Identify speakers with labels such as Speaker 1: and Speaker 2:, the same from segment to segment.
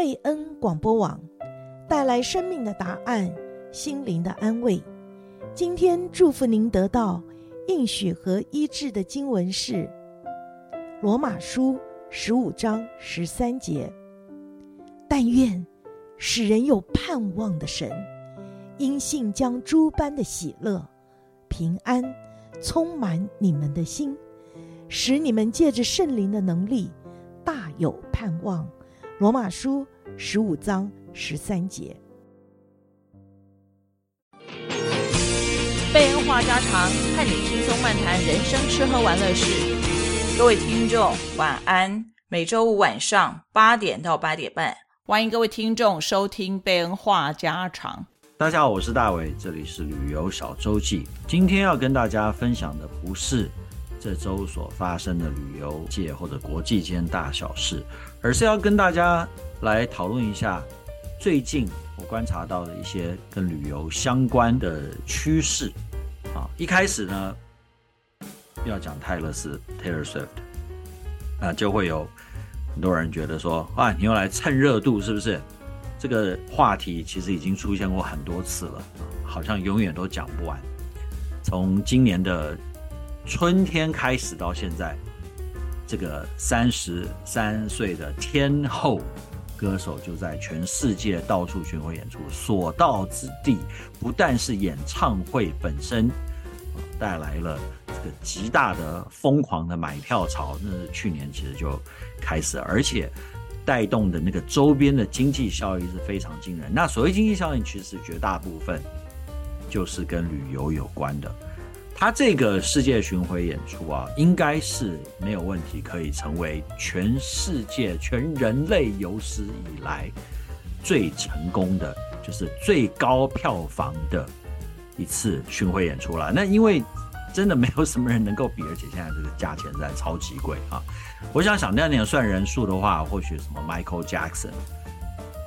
Speaker 1: 贝恩广播网，带来生命的答案，心灵的安慰。今天祝福您得到应许和医治的经文是《罗马书》十五章十三节。但愿使人有盼望的神，因信将诸般的喜乐、平安充满你们的心，使你们借着圣灵的能力大有盼望。罗马书十五章十三节。
Speaker 2: 贝恩话家常，和你轻松漫谈人生吃喝玩乐事。各位听众，晚安。每周五晚上八点到八点半，欢迎各位听众收听贝恩话家常。
Speaker 3: 大家好，我是大伟，这里是旅游小周记。今天要跟大家分享的不是这周所发生的旅游界或者国际间大小事，而是要跟大家来讨论一下最近我观察到的一些跟旅游相关的趋势。啊，一开始呢要讲泰勒斯 Taylor Swift，那，就会有很多人觉得说啊，你又来蹭热度是不是？这个话题其实已经出现过很多次了，好像永远都讲不完。从今年的春天开始到现在，这个三十三岁的天后歌手就在全世界到处巡回演出，所到之地不但是演唱会本身带来了这个极大的疯狂的买票潮，那是去年其实就开始，而且带动的那个周边的经济效益是非常惊人。那所谓经济效应，其实绝大部分就是跟旅游有关的。他这个世界巡回演出啊，应该是没有问题，可以成为全世界全人类有史以来最成功的，就是最高票房的一次巡回演出了。那因为真的没有什么人能够比，而且现在这个价钱在超级贵啊！我想想那年算人数的话，或许什么 Michael Jackson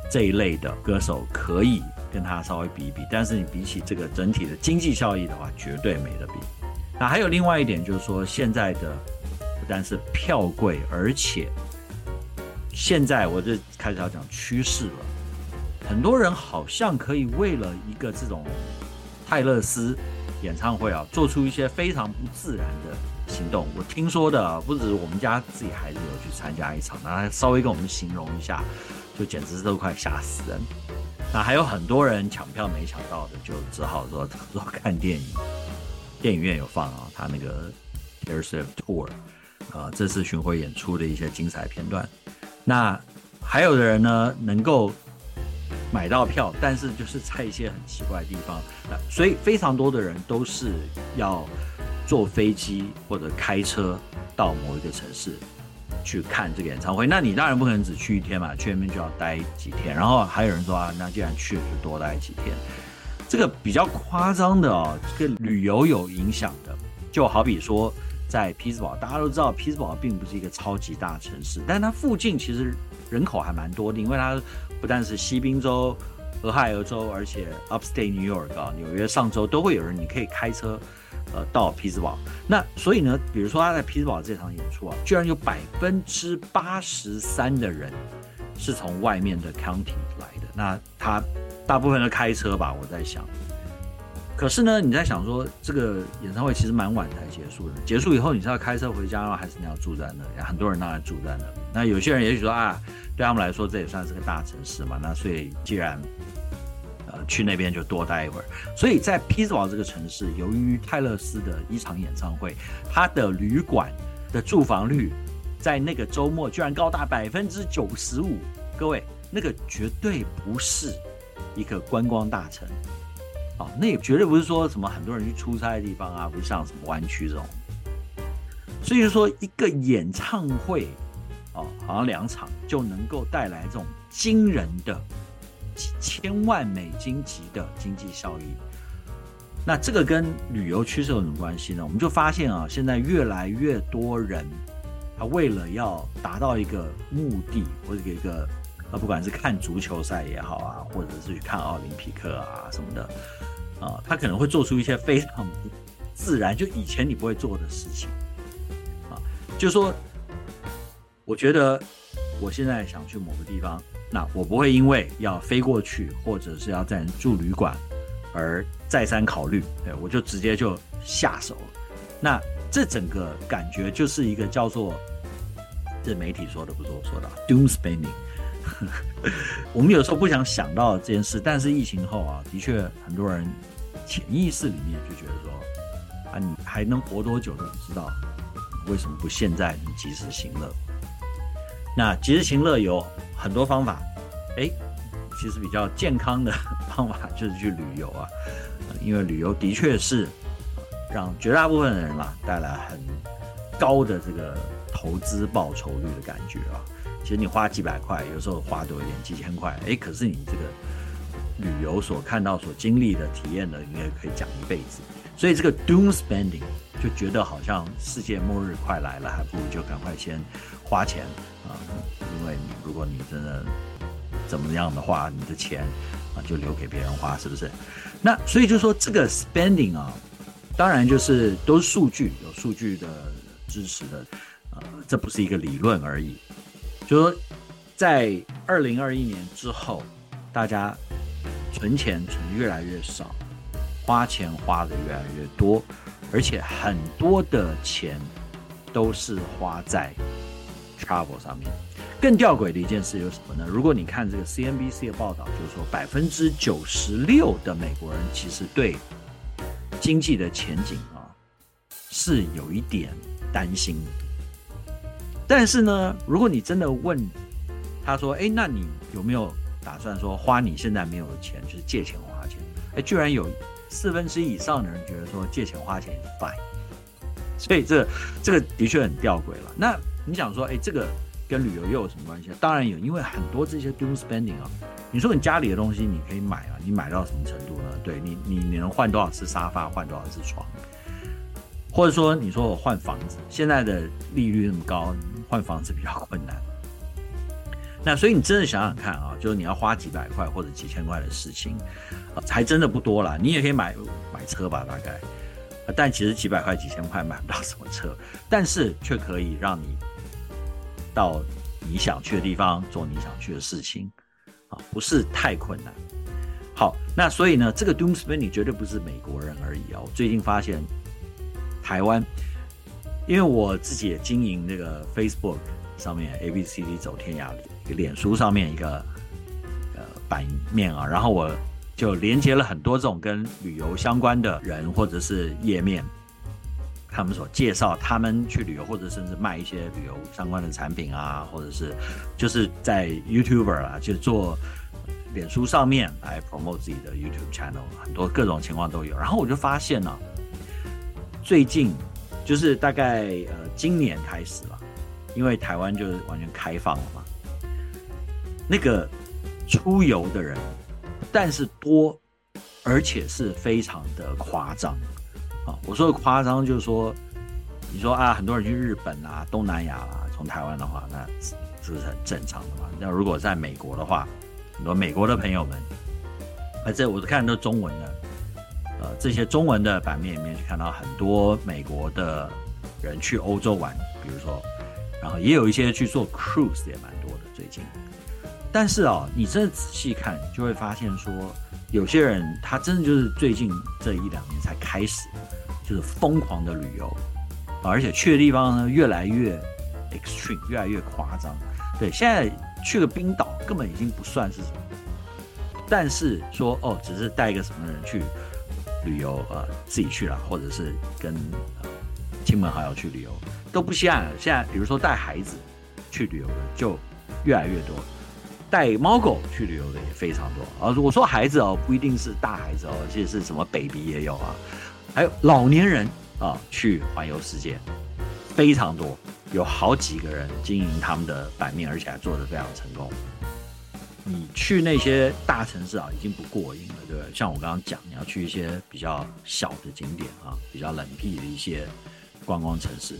Speaker 3: 这一类的歌手可以。跟他稍微比一比，但是你比起这个整体的经济效益的话，绝对没得比。那还有另外一点就是说，现在的不但是票贵，而且现在我就开始要讲趋势了。很多人好像可以为了一个这种泰勒斯演唱会啊，做出一些非常不自然的行动。我听说的不止我们家自己孩子有去参加一场，那他稍微跟我们形容一下，就简直是都快吓死人。那还有很多人抢票没抢到的，就只好说说看电影，电影院有放啊，他那个 Taylor Swift Tour 啊，这次巡回演出的一些精彩片段。那还有的人呢，能够买到票，但是就是在一些很奇怪的地方，那所以非常多的人都是要坐飞机或者开车到某一个城市。去看这个演唱会，那你当然不可能只去一天嘛，去那边就要待几天。然后还有人说啊，那既然去了就多待几天。这个比较夸张的哦，这个旅游有影响的，就好比说在匹兹堡，大家都知道匹兹堡并不是一个超级大城市，但它附近其实人口还蛮多的，因为它不但是西宾州、俄亥俄州，而且 Upstate New York，纽约上州都会有人，你可以开车。呃，到匹兹堡，那所以呢，比如说他在匹兹堡这场演出啊，居然有百分之八十三的人是从外面的 county 来的。那他大部分都开车吧，我在想。可是呢，你在想说，这个演唱会其实蛮晚才结束的，结束以后你是要开车回家吗？还是你要住在那里？很多人当然住在那里。那有些人也许说啊，对他们来说这也算是个大城市嘛。那所以既然去那边就多待一会儿，所以在匹兹堡这个城市，由于泰勒斯的一场演唱会，他的旅馆的住房率在那个周末居然高达百分之九十五。各位，那个绝对不是一个观光大城啊，那也绝对不是说什么很多人去出差的地方啊，不是像什么湾区这种。所以说，一个演唱会啊，好像两场就能够带来这种惊人的。几千万美金级的经济效益，那这个跟旅游趋势有什么关系呢？我们就发现啊，现在越来越多人，他为了要达到一个目的，或者一个啊，不管是看足球赛也好啊，或者是去看奥林匹克啊什么的啊，他可能会做出一些非常 自然，就以前你不会做的事情啊，就是说，我觉得我现在想去某个地方。那我不会因为要飞过去，或者是要在住旅馆而再三考虑，对，我就直接就下手了。那这整个感觉就是一个叫做，这媒体说的不是我说的，doom spending。我们有时候不想想到这件事，但是疫情后啊，的确很多人潜意识里面就觉得说，啊，你还能活多久都不知道，为什么不现在你及时行乐？那及时行乐有很多方法，哎，其实比较健康的 方法就是去旅游啊，因为旅游的确是让绝大部分的人啦带来很高的这个投资报酬率的感觉啊。其实你花几百块，有时候花多一点，几千块，哎，可是你这个旅游所看到、所经历的体验的，应该可以讲一辈子。所以这个 doom spending 就觉得好像世界末日快来了，还不如就赶快先花钱啊，因为你如果你真的怎么样的话，你的钱啊就留给别人花，是不是？那所以就说这个 spending 啊，当然就是都是数据，有数据的支持的，啊，这不是一个理论而已。就说，在二零二一年之后，大家存钱存越来越少，花钱花的越来越多，而且很多的钱都是花在 travel 上面。更吊诡的一件事有什么呢？如果你看这个 CNBC 的报道，就是说百分之九十六的美国人其实对经济的前景啊是有一点担心。但是呢，如果你真的问他说：“哎，那你有没有打算说花你现在没有的钱，就是借钱花钱？”哎，居然有四分之一以上的人觉得说借钱花钱是 fine。所以这这个的确很吊诡了。那你想说，哎，这个跟旅游又有什么关系？当然有，因为很多这些 doom spending 啊，你说你家里的东西你可以买啊，你买到什么程度呢？对你，你你能换多少次沙发，换多少次床？或者说，你说我换房子，现在的利率那么高。换房子比较困难，那所以你真的想想看啊，就是你要花几百块或者几千块的事情，还真的不多了。你也可以买买车吧，大概，但其实几百块、几千块买不到什么车，但是却可以让你到你想去的地方做你想去的事情，啊，不是太困难。好，那所以呢，这个 doom spending 绝对不是美国人而已哦。最近发现台湾。因为我自己也经营那个 Facebook 上面 A B C D 走天涯里脸书上面一个呃版面啊，然后我就连接了很多这种跟旅游相关的人或者是页面，他们所介绍他们去旅游或者甚至卖一些旅游相关的产品啊，或者是就是在 YouTuber 啊，就做脸书上面来 promote 自己的 YouTube channel，很多各种情况都有。然后我就发现呢，最近。就是大概呃，今年开始了，因为台湾就是完全开放了嘛。那个出游的人，但是多，而且是非常的夸张啊！我说的夸张就是说，你说啊，很多人去日本啊、东南亚啊，从台湾的话，那是不是很正常的嘛？那如果在美国的话，很多美国的朋友们，啊，这我都看都中文的。呃，这些中文的版面里面，去看到很多美国的人去欧洲玩，比如说，然后也有一些去做 cruise 也蛮多的最近。但是啊，你真的仔细看，就会发现说，有些人他真的就是最近这一两年才开始，就是疯狂的旅游，而且去的地方呢越来越 extreme，越来越夸张。对，现在去个冰岛根本已经不算是什么，但是说哦，只是带一个什么人去。旅游呃，自己去了，或者是跟呃亲朋好友去旅游，都不稀罕了。现在比如说带孩子去旅游的就越来越多，带猫狗去旅游的也非常多啊。我说孩子哦，不一定是大孩子哦，其实是什么 baby 也有啊，还有老年人啊去环游世界，非常多，有好几个人经营他们的版面，而且还做得非常成功。你去那些大城市啊，已经不过瘾了，对不对？像我刚刚讲，你要去一些比较小的景点啊，比较冷僻的一些观光城市，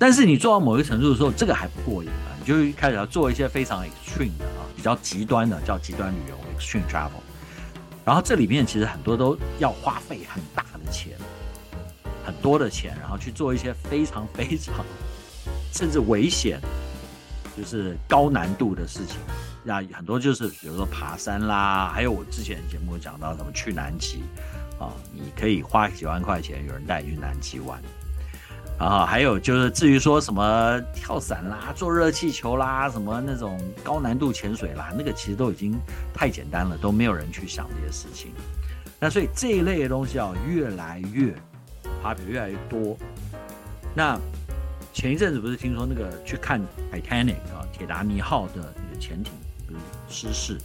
Speaker 3: 但是你做到某一个程度的时候，这个还不过瘾啊，你就开始要做一些非常 extreme 的啊，比较极端的，叫极端旅游 （extreme travel）。然后这里面其实很多都要花费很大的钱，很多的钱，然后去做一些非常非常甚至危险，就是高难度的事情。那很多就是比如说爬山啦，还有我之前节目讲到什么去南极啊，你可以花几万块钱，有人带你去南极玩。啊，还有就是至于说什么跳伞啦、坐热气球啦、什么那种高难度潜水啦，那个其实都已经太简单了，都没有人去想这些事情。那所以这一类的东西啊，越来越 popular，越来越多。那前一阵子不是听说那个去看 Titanic 啊，铁达尼号的那个潜艇不是失事？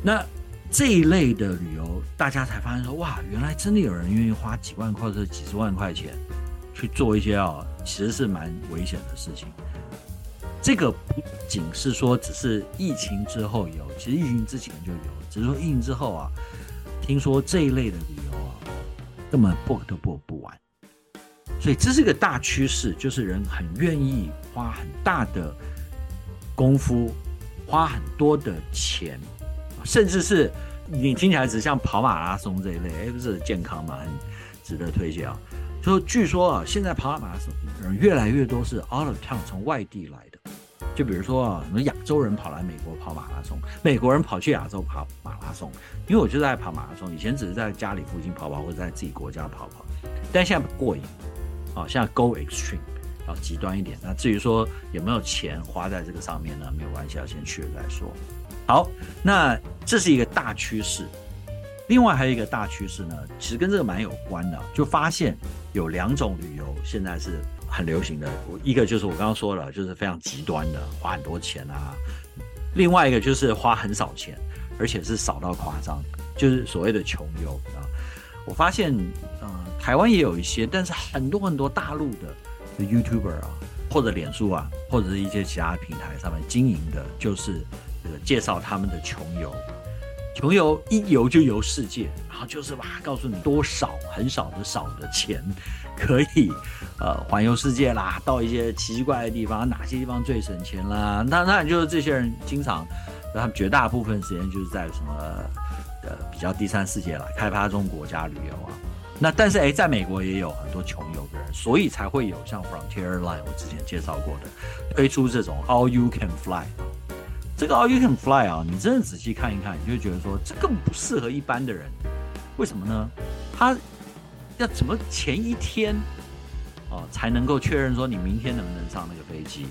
Speaker 3: 那这一类的旅游，大家才发现说，哇，原来真的有人愿意花几万块或者几十万块钱。去做一些啊，其实是蛮危险的事情。这个不仅是说只是疫情之后有，其实疫情之前就有，只是说疫情之后啊，听说这一类的旅游啊，根本 book 都不不完。所以这是个大趋势，就是人很愿意花很大的功夫，花很多的钱，甚至是你听起来只像跑马拉松这一类，哎，不是健康嘛，很值得推荐啊。就据说啊，现在跑马拉松的人越来越多是 out of town 从外地来的。就比如说啊，什么亚洲人跑来美国跑马拉松，美国人跑去亚洲跑马拉松。因为我就在跑马拉松，以前只是在家里附近跑跑，或者在自己国家跑跑。但现在过瘾啊，现在 go extreme 要极端一点。那至于说有没有钱花在这个上面呢？没有关系，要先去了再说。好，那这是一个大趋势。另外还有一个大趋势呢，其实跟这个蛮有关的，就发现有两种旅游现在是很流行的。一个就是我刚刚说了，就是非常极端的，花很多钱啊；另外一个就是花很少钱，而且是少到夸张，就是所谓的穷游啊。我发现，呃，台湾也有一些，但是很多很多大陆的 YouTuber 啊，或者脸书啊，或者是一些其他平台上面经营的，就是介绍他们的穷游。穷游一游就游世界，然后就是哇，告诉你多少很少的少的钱可以呃 环游世界啦，到一些奇奇怪的地方，哪些地方最省钱啦？那当然就是这些人经常，他们绝大部分时间就是在什么呃比较第三世界啦，开发中国家旅游啊。那但是哎，在美国也有很多穷游的人，所以才会有像 Frontier Line 我之前介绍过的推出这种 All You Can Fly。这个 You Can Fly 啊，你真的仔细看一看，你就会觉得说，这更不适合一般的人。为什么呢？他要怎么前一天哦才能够确认说你明天能不能上那个飞机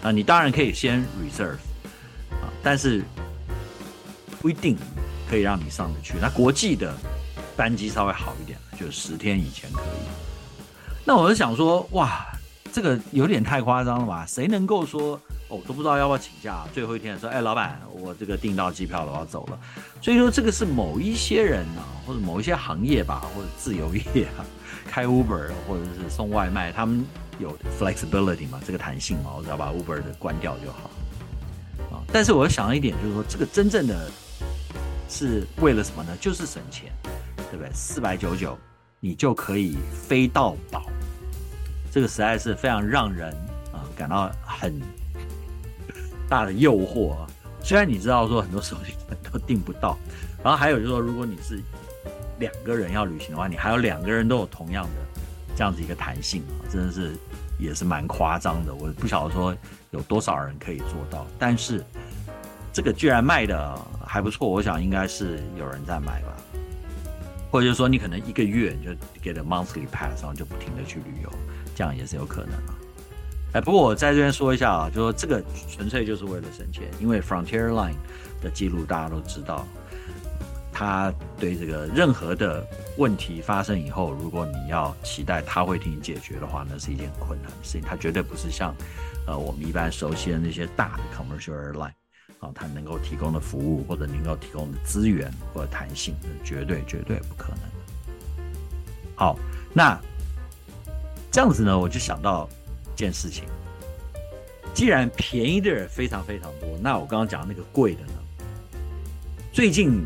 Speaker 3: 啊？你当然可以先 reserve 啊，但是不一定可以让你上得去。那国际的班机稍微好一点，就十天以前可以。那我就想说，哇，这个有点太夸张了吧？谁能够说？我都不知道要不要请假，最后一天说，哎，老板，我这个订到机票了，我要走了。所以说，这个是某一些人呢、啊，或者某一些行业吧，或者自由业啊，开 Uber 或者是送外卖，他们有 flexibility 嘛，这个弹性嘛，我只要把 Uber 的关掉就好。啊，但是我想一点，就是说，这个真正的是为了什么呢？就是省钱，对不对？四百九九，你就可以飞到宝，这个实在是非常让人啊感到很。大的诱惑啊！虽然你知道说很多手机都订不到，然后还有就是说，如果你是两个人要旅行的话，你还有两个人都有同样的这样子一个弹性啊，真的是也是蛮夸张的。我不晓得说有多少人可以做到，但是这个居然卖的还不错，我想应该是有人在买吧，或者就是说你可能一个月你就 get monthly pass，然后就不停的去旅游，这样也是有可能啊。哎，不过我在这边说一下啊，就说这个纯粹就是为了省钱，因为 Frontier Line 的记录大家都知道，他对这个任何的问题发生以后，如果你要期待他会替你解决的话，那是一件困难的事情。他绝对不是像呃我们一般熟悉的那些大的 Commercial Airline 啊，他能够提供的服务或者能够提供的资源或者弹性，绝对绝对不可能。好，那这样子呢，我就想到。件事情，既然便宜的人非常非常多，那我刚刚讲那个贵的呢？最近，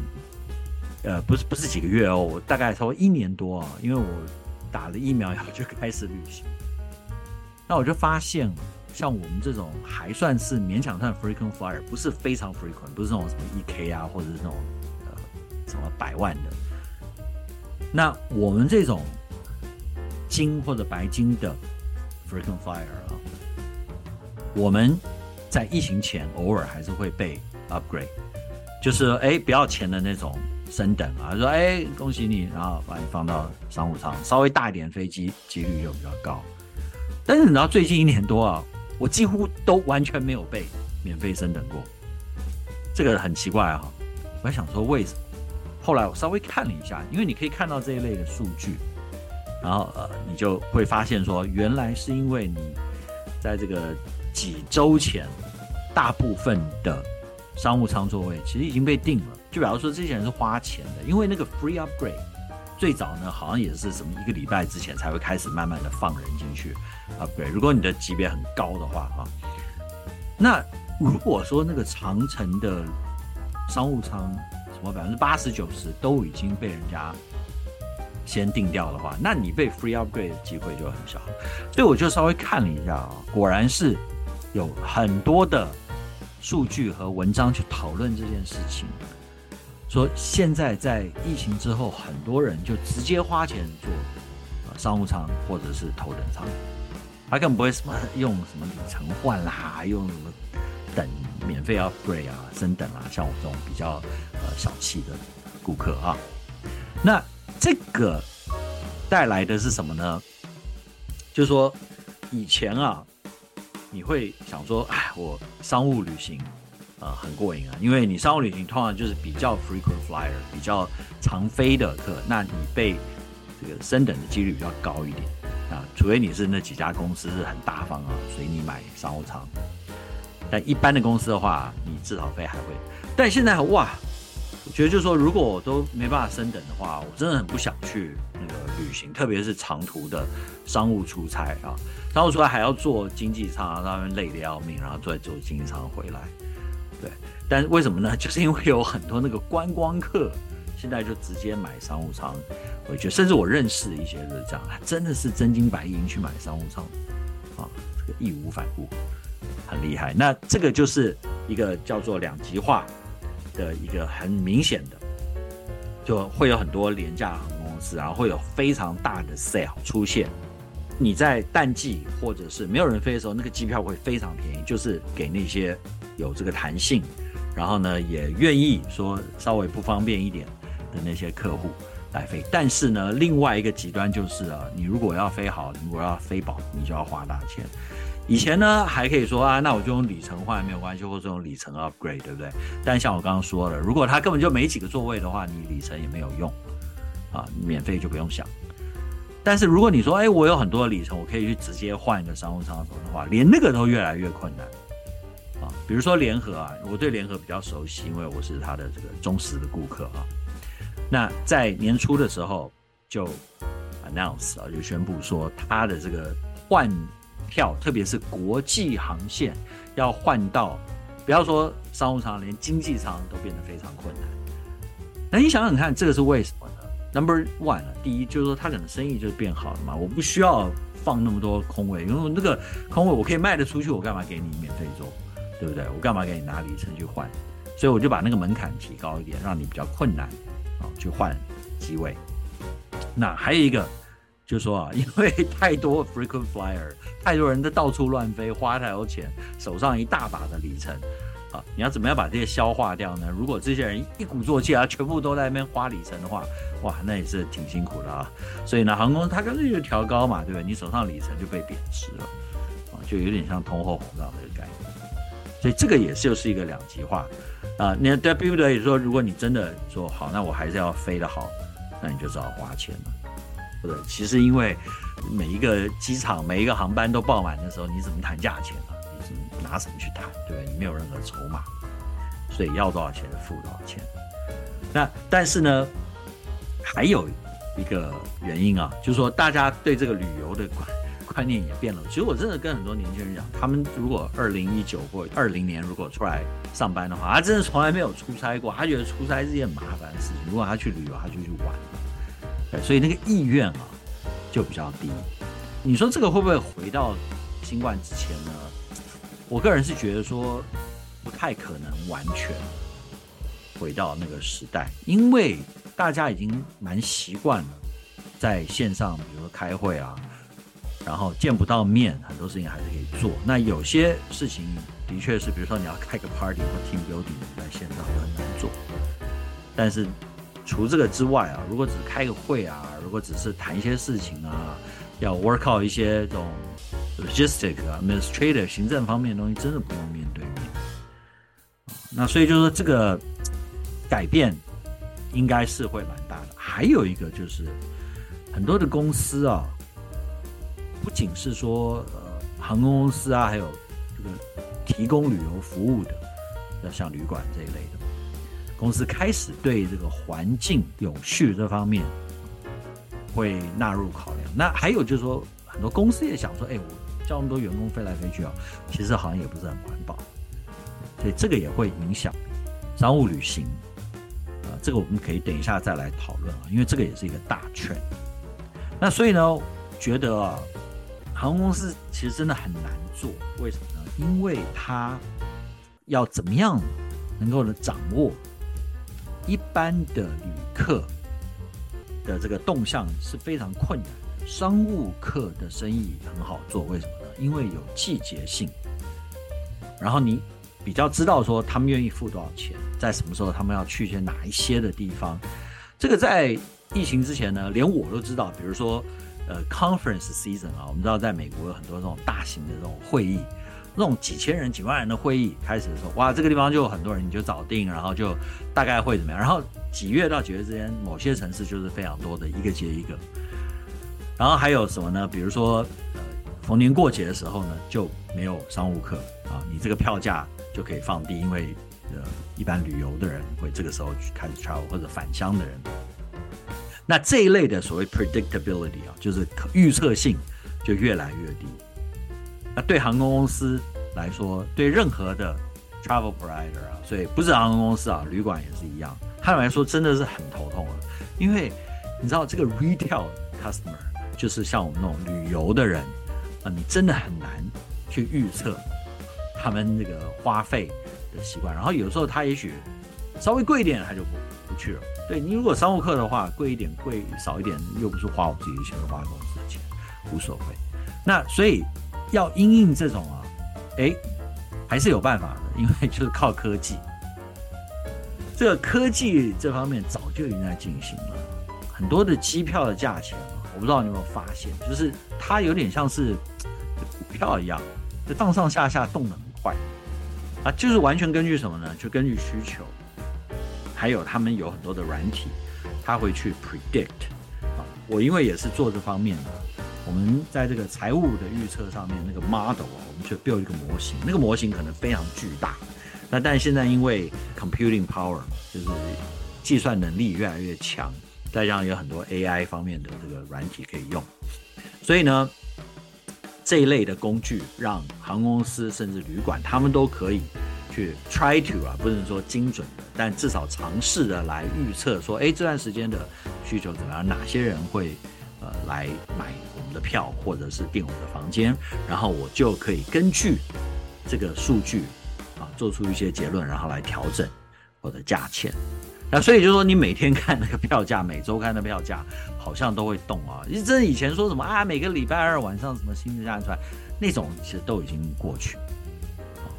Speaker 3: 呃，不是不是几个月哦，我大概超过一年多啊，因为我打了疫苗以后就开始旅行，那我就发现，像我们这种还算是勉强算 frequent flyer，不是非常 frequent，不是那种什么一 K 啊，或者是那种呃什么百万的，那我们这种金或者白金的。Frequent flyer 啊，我们在疫情前偶尔还是会被 upgrade，就是哎不要钱的那种升等啊，说哎恭喜你，然后把你放到商务舱，稍微大一点飞机几率就比较高。但是你知道最近一年多啊，我几乎都完全没有被免费升等过，这个很奇怪啊。我还想说为什么？后来我稍微看了一下，因为你可以看到这一类的数据，然后呃，你就会发现说，原来是因为你在这个几周前，大部分的商务舱座位其实已经被订了。就比方说，这些人是花钱的，因为那个 free upgrade 最早呢，好像也是什么一个礼拜之前才会开始慢慢的放人进去。upgrade，如果你的级别很高的话，哈，那如果说那个长城的商务舱什么百分之八十九十都已经被人家先定掉的话，那你被 free upgrade 的机会就很少。所以我就稍微看了一下啊，果然是有很多的数据和文章去讨论这件事情，说现在在疫情之后，很多人就直接花钱做商务舱或者是头等舱。他根本不会什么用什么里程换啦，用什么等免费 upgrade 啊、升等啊，像我这种比较呃小气的顾客啊，那这个带来的是什么呢？就是说以前啊，你会想说，哎，我商务旅行、呃、很过瘾啊，因为你商务旅行通常就是比较 frequent flyer，比较常飞的客，那你被这个升等的几率比较高一点。啊，除非你是那几家公司是很大方啊，随你买商务舱。但一般的公司的话，你至少飞还会。但现在哇，觉得就是说，如果我都没办法升等的话，我真的很不想去那个旅行，特别是长途的商务出差啊。商务出差还要坐经济舱，他们累得要命，然后再坐经济舱回来。对，但是为什么呢？就是因为有很多那个观光客。现在就直接买商务舱回去，甚至我认识一些是这样，他真的是真金白银去买商务舱，啊，这个义无反顾，很厉害。那这个就是一个叫做两极化的一个很明显的，就会有很多廉价航空公司，然后会有非常大的 sale 出现。你在淡季或者是没有人飞的时候，那个机票会非常便宜，就是给那些有这个弹性，然后呢也愿意说稍微不方便一点。的那些客户来飞，但是呢，另外一个极端就是啊，你如果要飞好，你如果要飞饱，你就要花大钱。以前呢，还可以说啊，那我就用里程换没有关系，或者用里程 upgrade，对不对？但像我刚刚说了，如果他根本就没几个座位的话，你里程也没有用啊，免费就不用想。但是如果你说，哎，我有很多里程，我可以去直接换一个商务舱的话，连那个都越来越困难啊。比如说联合啊，我对联合比较熟悉，因为我是他的这个忠实的顾客啊。那在年初的时候就 announce 啊，就宣布说他的这个换票，特别是国际航线要换到，不要说商务舱，连经济舱都变得非常困难。那你想想看，这个是为什么呢？Number one，第一就是说他可能生意就变好了嘛，我不需要放那么多空位，因为那个空位我可以卖得出去，我干嘛给你免费坐，对不对？我干嘛给你拿里程去换？所以我就把那个门槛提高一点，让你比较困难啊。去换机位，那还有一个就说啊，因为太多 frequent flyer，太多人都到处乱飞，花太多钱，手上一大把的里程啊，你要怎么样把这些消化掉呢？如果这些人一鼓作气啊，全部都在那边花里程的话，哇，那也是挺辛苦的啊。所以呢，航空公司它干脆就调高嘛，对不对？你手上里程就被贬值了啊，就有点像通货膨胀这个概念。所以这个也就是一个两极化。啊，你对，对不对？说，如果你真的说好，那我还是要飞得好，那你就只好花钱了，对？其实因为每一个机场、每一个航班都爆满的时候，你怎么谈价钱呢？你怎么拿什么去谈？对不对？你没有任何筹码，所以要多少钱就付多少钱。那但是呢，还有一个原因啊，就是说大家对这个旅游的观观念也变了。其实我真的跟很多年轻人讲，他们如果二零一九或二零年如果出来上班的话，他真的从来没有出差过，他觉得出差是件麻烦的事情。如果他去旅游，他就去玩，所以那个意愿啊就比较低。你说这个会不会回到新冠之前呢？我个人是觉得说不太可能完全回到那个时代，因为大家已经蛮习惯了在线上，比如说开会啊。然后见不到面，很多事情还是可以做。那有些事情的确是，比如说你要开个 party 或 team building，在线上很难做。但是除这个之外啊，如果只开个会啊，如果只是谈一些事情啊，要 work out 一些这种 logistic 啊、administrator 行政方面的东西，真的不用面对面。那所以就是说，这个改变应该是会蛮大的。还有一个就是，很多的公司啊，不仅是说呃航空公司啊，还有这个提供旅游服务的，像旅馆这一类的公司，开始对这个环境永续这方面会纳入考量。那还有就是说，很多公司也想说，哎，我叫那么多员工飞来飞去啊，其实好像也不是很环保。所以这个也会影响商务旅行，啊，这个我们可以等一下再来讨论啊，因为这个也是一个大圈。那所以呢，觉得啊，航空公司其实真的很难做，为什么呢？因为它要怎么样能够呢掌握一般的旅客的这个动向是非常困难。商务客的生意很好做，为什么呢？因为有季节性，然后你。比较知道说他们愿意付多少钱，在什么时候他们要去一些哪一些的地方，这个在疫情之前呢，连我都知道。比如说，呃，conference season 啊，我们知道在美国有很多这种大型的这种会议，那种几千人、几万人的会议开始的时候，哇，这个地方就有很多人，你就早定，然后就大概会怎么样？然后几月到几月之间，某些城市就是非常多的，一个接一个。然后还有什么呢？比如说，呃，逢年过节的时候呢，就没有商务客啊，你这个票价。就可以放低，因为呃，一般旅游的人会这个时候去开始 travel 或者返乡的人，那这一类的所谓 predictability 啊，就是预测性就越来越低。对航空公司来说，对任何的 travel provider 啊，所以不是航空公司啊，旅馆也是一样，他们来说真的是很头痛了，因为你知道这个 retail customer 就是像我们那种旅游的人啊，你真的很难去预测。他们那个花费的习惯，然后有时候他也许稍微贵一点，他就不不去了。对，你如果商务客的话，贵一点贵少一点，又不是花我自己的钱，是花公司的钱，无所谓。那所以要因应这种啊，哎，还是有办法的，因为就是靠科技。这个科技这方面早就已经在进行了，很多的机票的价钱，我不知道你有没有发现，就是它有点像是股票一样，就上上下下动的很快啊，就是完全根据什么呢？就根据需求，还有他们有很多的软体，他会去 predict 啊。我因为也是做这方面的，我们在这个财务的预测上面那个 model 啊，我们去 build 一个模型，那个模型可能非常巨大。那但现在因为 computing power 就是计算能力越来越强，再加上有很多 AI 方面的这个软体可以用，所以呢。这一类的工具，让航空公司甚至旅馆，他们都可以去 try to 啊，不能说精准的，但至少尝试的来预测说，哎，这段时间的需求怎么样？哪些人会呃来买我们的票，或者是订我们的房间？然后我就可以根据这个数据啊，做出一些结论，然后来调整我的价钱。那所以就是说，你每天看那个票价，每周看的票价，好像都会动啊。你真以前说什么啊，每个礼拜二晚上什么新的价钱出来，那种其实都已经过去。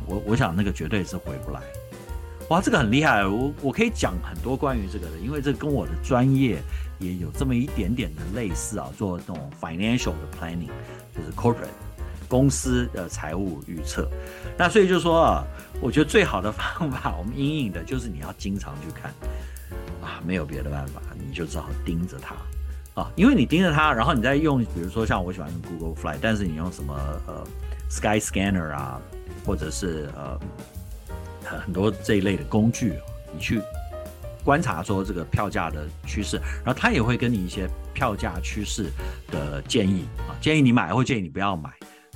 Speaker 3: 我我想那个绝对是回不来。哇，这个很厉害，我我可以讲很多关于这个的，因为这跟我的专业也有这么一点点的类似啊，做这种 financial 的 planning，就是 corporate 公司的财务预测。那所以就说啊。我觉得最好的方法，我们阴影的就是你要经常去看啊，没有别的办法，你就只好盯着它啊，因为你盯着它，然后你再用，比如说像我喜欢用 Google Fly，但是你用什么呃 Sky Scanner 啊，或者是呃很多这一类的工具，你去观察说这个票价的趋势，然后他也会跟你一些票价趋势的建议啊，建议你买或建议你不要买。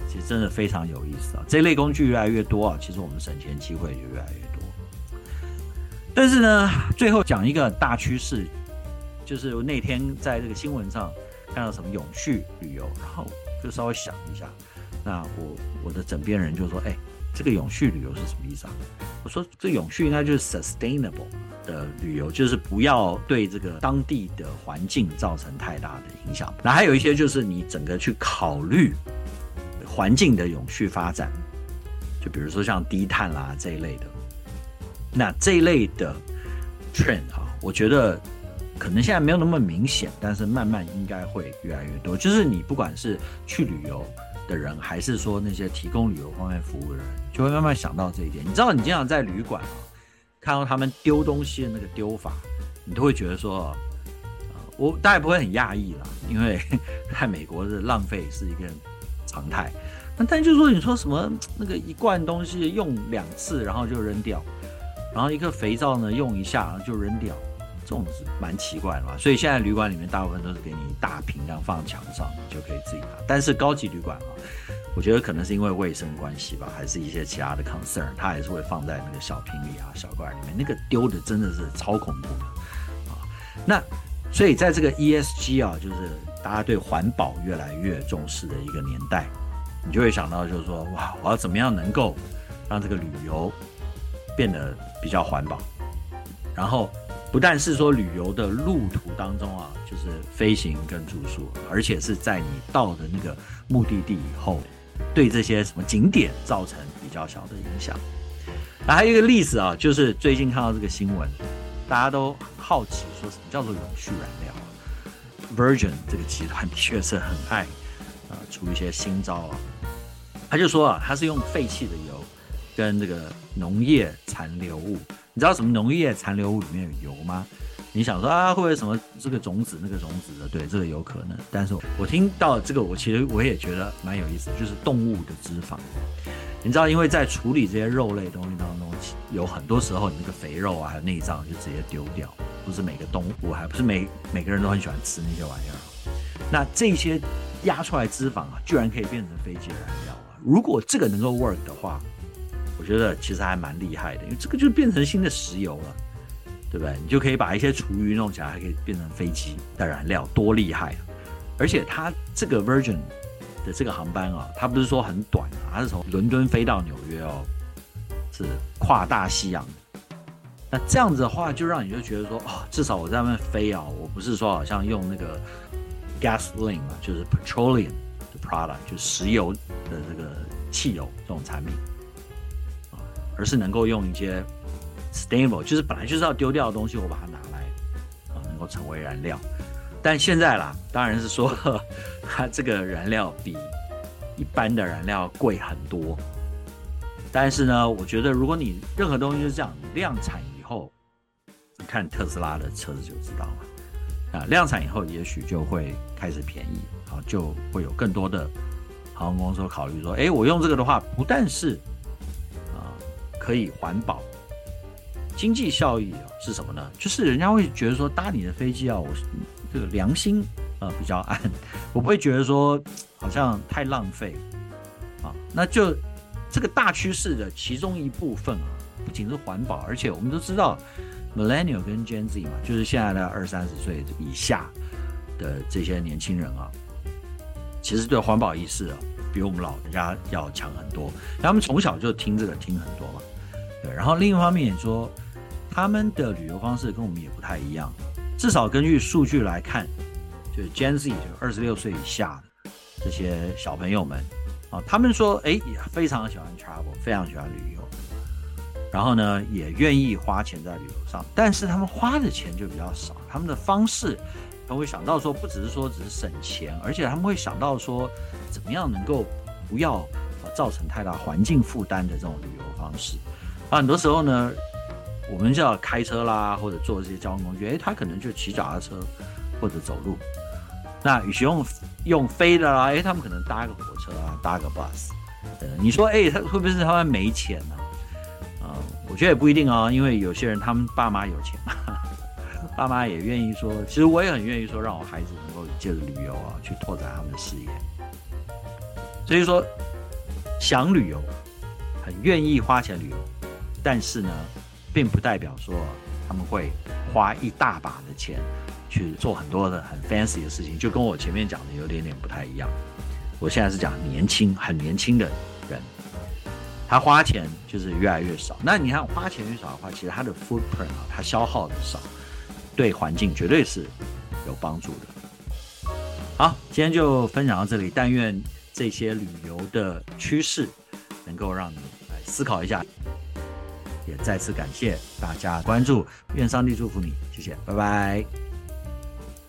Speaker 3: 其实真的非常有意思啊！这类工具越来越多啊，其实我们省钱机会就越来越多。但是呢，最后讲一个大趋势，就是那天在这个新闻上看到什么永续旅游，然后就稍微想一下，那我我的枕边人就说：“哎，这个永续旅游是什么意思啊？我说这永续应该就是 sustainable 的旅游，就是不要对这个当地的环境造成太大的影响。那还有一些就是你整个去考虑环境的永续发展，就比如说像低碳啦这一类的。那这一类的 trend 啊，我觉得可能现在没有那么明显，但是慢慢应该会越来越多。就是你不管是去旅游的人，还是说那些提供旅游方面服务的人，就会慢慢想到这一点。你知道，你经常在旅馆啊，看到他们丢东西的那个丢法，你都会觉得说，我大概不会很讶异啦，因为在美国的浪费是一个常态。那但就是说，你说什么那个一罐东西用两次，然后就扔掉。然后一个肥皂呢，用一下然后就扔掉，这种是蛮奇怪的嘛。所以现在旅馆里面大部分都是给你大瓶，这样放墙上，就可以自己拿。但是高级旅馆啊，我觉得可能是因为卫生关系吧，还是一些其他的 concern，它还是会放在那个小瓶里啊、小罐里面。那个丢的真的是超恐怖的啊。那所以在这个 ESG 啊，就是大家对环保越来越重视的一个年代，你就会想到就是说，哇，我要怎么样能够让这个旅游变得比较环保，然后不但是说旅游的路途当中啊，就是飞行跟住宿，而且是在你到的那个目的地以后，对这些什么景点造成比较小的影响。还有一个例子啊，就是最近看到这个新闻，大家都好奇说什么叫做永续燃料啊？Virgin 这个集团的确是很爱啊出一些新招啊，他就说啊，他是用废弃的油。跟这个农业残留物，你知道什么农业残留物里面有油吗？你想说啊，会不会什么这个种子那个种子的？对，这个有可能。但是我听到这个，我其实我也觉得蛮有意思，就是动物的脂肪。你知道，因为在处理这些肉类东西当中，有很多时候你那个肥肉啊，还有内脏就直接丢掉，不是每个动物，还不是每每个人都很喜欢吃那些玩意儿。那这些压出来脂肪啊，居然可以变成飞机燃料啊！如果这个能够 work 的话，我觉得其实还蛮厉害的，因为这个就变成新的石油了，对不对？你就可以把一些厨余弄起来，还可以变成飞机的燃料，多厉害啊！而且它这个 Virgin 的这个航班啊，它不是说很短啊，它是从伦敦飞到纽约哦，是跨大西洋。那这样子的话，就让你就觉得说，哦，至少我在外面飞啊，我不是说好像用那个 gasoline 嘛，就是 petroleum 的 product，就石油的这个汽油这种产品。而是能够用一些 stable，就是本来就是要丢掉的东西，我把它拿来啊，能够成为燃料。但现在啦，当然是说它这个燃料比一般的燃料贵很多。但是呢，我觉得如果你任何东西就是这样，量产以后，你看特斯拉的车子就知道了啊，量产以后也许就会开始便宜，啊，就会有更多的航空公司考虑说，哎，我用这个的话，不但是可以环保，经济效益啊是什么呢？就是人家会觉得说搭你的飞机啊，我这个良心啊比较安，我不会觉得说好像太浪费啊。那就这个大趋势的其中一部分啊，不仅是环保，而且我们都知道，Millennial 跟 Gen Z 嘛，就是现在的二三十岁以下的这些年轻人啊，其实对环保意识啊，比我们老人家要强很多。他们从小就听这个听很多嘛。对，然后另一方面也说，他们的旅游方式跟我们也不太一样。至少根据数据来看，就是 Gen Z，就二十六岁以下的这些小朋友们啊，他们说，哎，也非常喜欢 travel，非常喜欢旅游。然后呢，也愿意花钱在旅游上，但是他们花的钱就比较少。他们的方式，他会想到说，不只是说只是省钱，而且他们会想到说，怎么样能够不要造成太大环境负担的这种旅游方式。很多时候呢，我们就要开车啦，或者坐这些交通工具，诶，他可能就骑脚踏车或者走路。那与其用用飞的啦，诶，他们可能搭个火车啊，搭个 bus。你说，诶，他会不会是他们没钱呢？啊，我觉得也不一定啊，因为有些人他们爸妈有钱嘛，爸妈也愿意说，其实我也很愿意说，让我孩子能够借着旅游啊，去拓展他们的事业。所以说，想旅游，很愿意花钱旅游。但是呢，并不代表说他们会花一大把的钱去做很多的很 fancy 的事情，就跟我前面讲的有点点不太一样。我现在是讲年轻，很年轻的人，他花钱就是越来越少。那你看花钱越少的话，其实他的 footprint 啊，他消耗的少，对环境绝对是有帮助的。好，今天就分享到这里。但愿这些旅游的趋势能够让你来思考一下。也再次感谢大家关注，愿上帝祝福你，谢谢，拜拜。